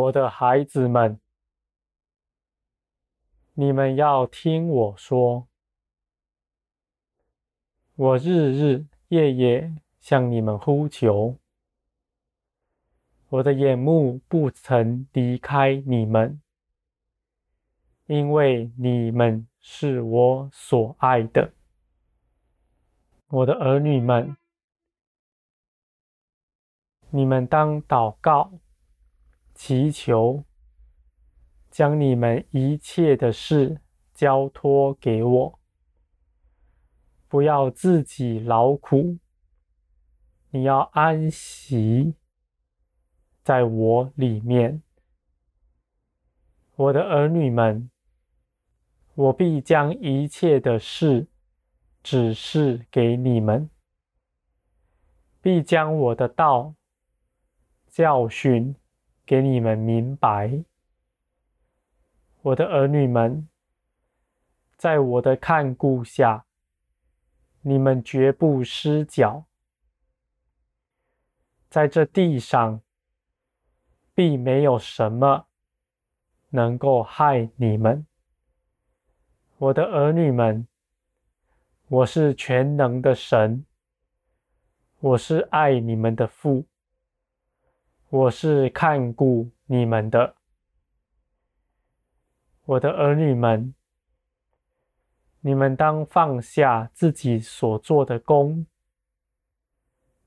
我的孩子们，你们要听我说。我日日夜夜向你们呼求，我的眼目不曾离开你们，因为你们是我所爱的。我的儿女们，你们当祷告、祈求，将你们一切的事交托给我。不要自己劳苦，你要安息在我里面，我的儿女们，我必将一切的事指示给你们，必将我的道教训给你们明白，我的儿女们，在我的看顾下。你们绝不失脚，在这地上，并没有什么能够害你们，我的儿女们。我是全能的神，我是爱你们的父，我是看顾你们的，我的儿女们。你们当放下自己所做的工，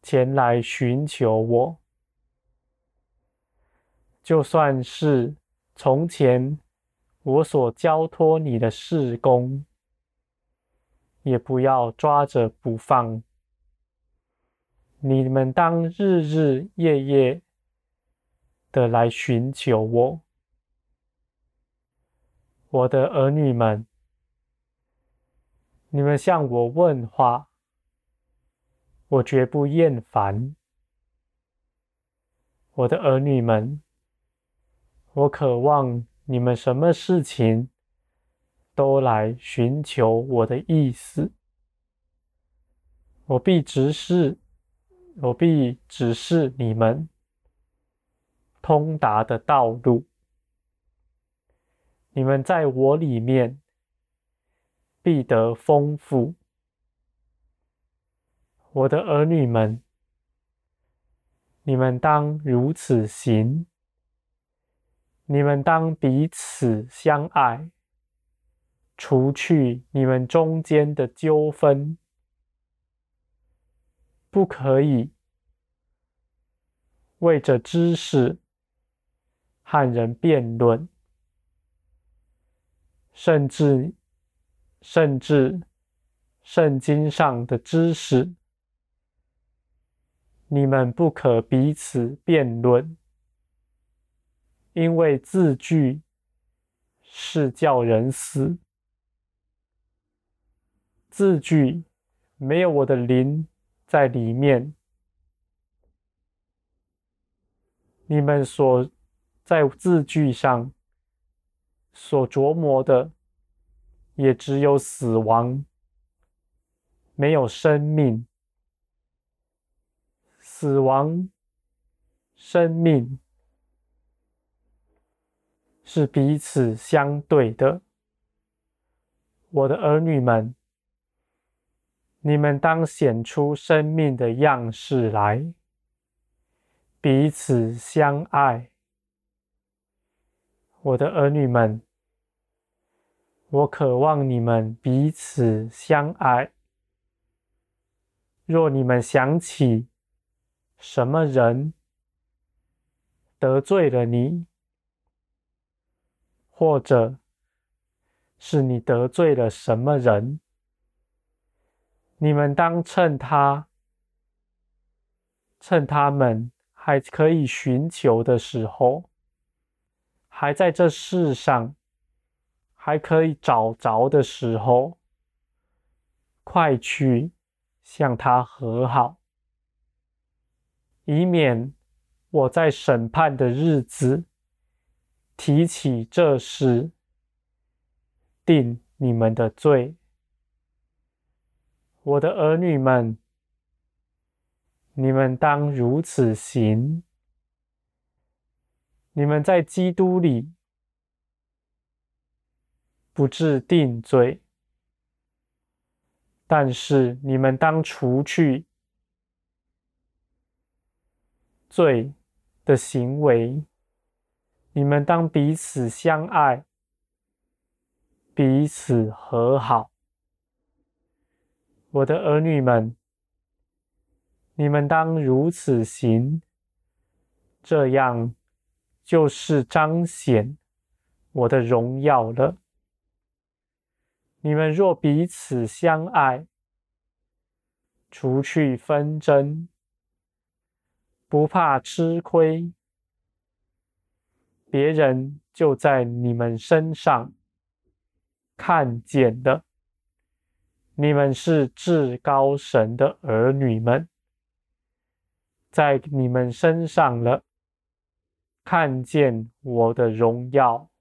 前来寻求我。就算是从前我所交托你的事工，也不要抓着不放。你们当日日夜夜的来寻求我，我的儿女们。你们向我问话，我绝不厌烦。我的儿女们，我渴望你们什么事情都来寻求我的意思。我必指示，我必指示你们通达的道路。你们在我里面。必得丰富，我的儿女们，你们当如此行。你们当彼此相爱，除去你们中间的纠纷，不可以为着知识和人辩论，甚至。甚至圣经上的知识，你们不可彼此辩论，因为字句是叫人死，字句没有我的灵在里面，你们所在字句上所琢磨的。也只有死亡，没有生命。死亡、生命是彼此相对的。我的儿女们，你们当显出生命的样式来，彼此相爱。我的儿女们。我渴望你们彼此相爱。若你们想起什么人得罪了你，或者是你得罪了什么人，你们当趁他、趁他们还可以寻求的时候，还在这世上。还可以找着的时候，快去向他和好，以免我在审判的日子提起这事，定你们的罪。我的儿女们，你们当如此行。你们在基督里不致定罪，但是你们当除去罪的行为，你们当彼此相爱，彼此和好。我的儿女们，你们当如此行，这样就是彰显我的荣耀了。你们若彼此相爱，除去纷争，不怕吃亏，别人就在你们身上看见了。你们是至高神的儿女们，在你们身上了，看见我的荣耀。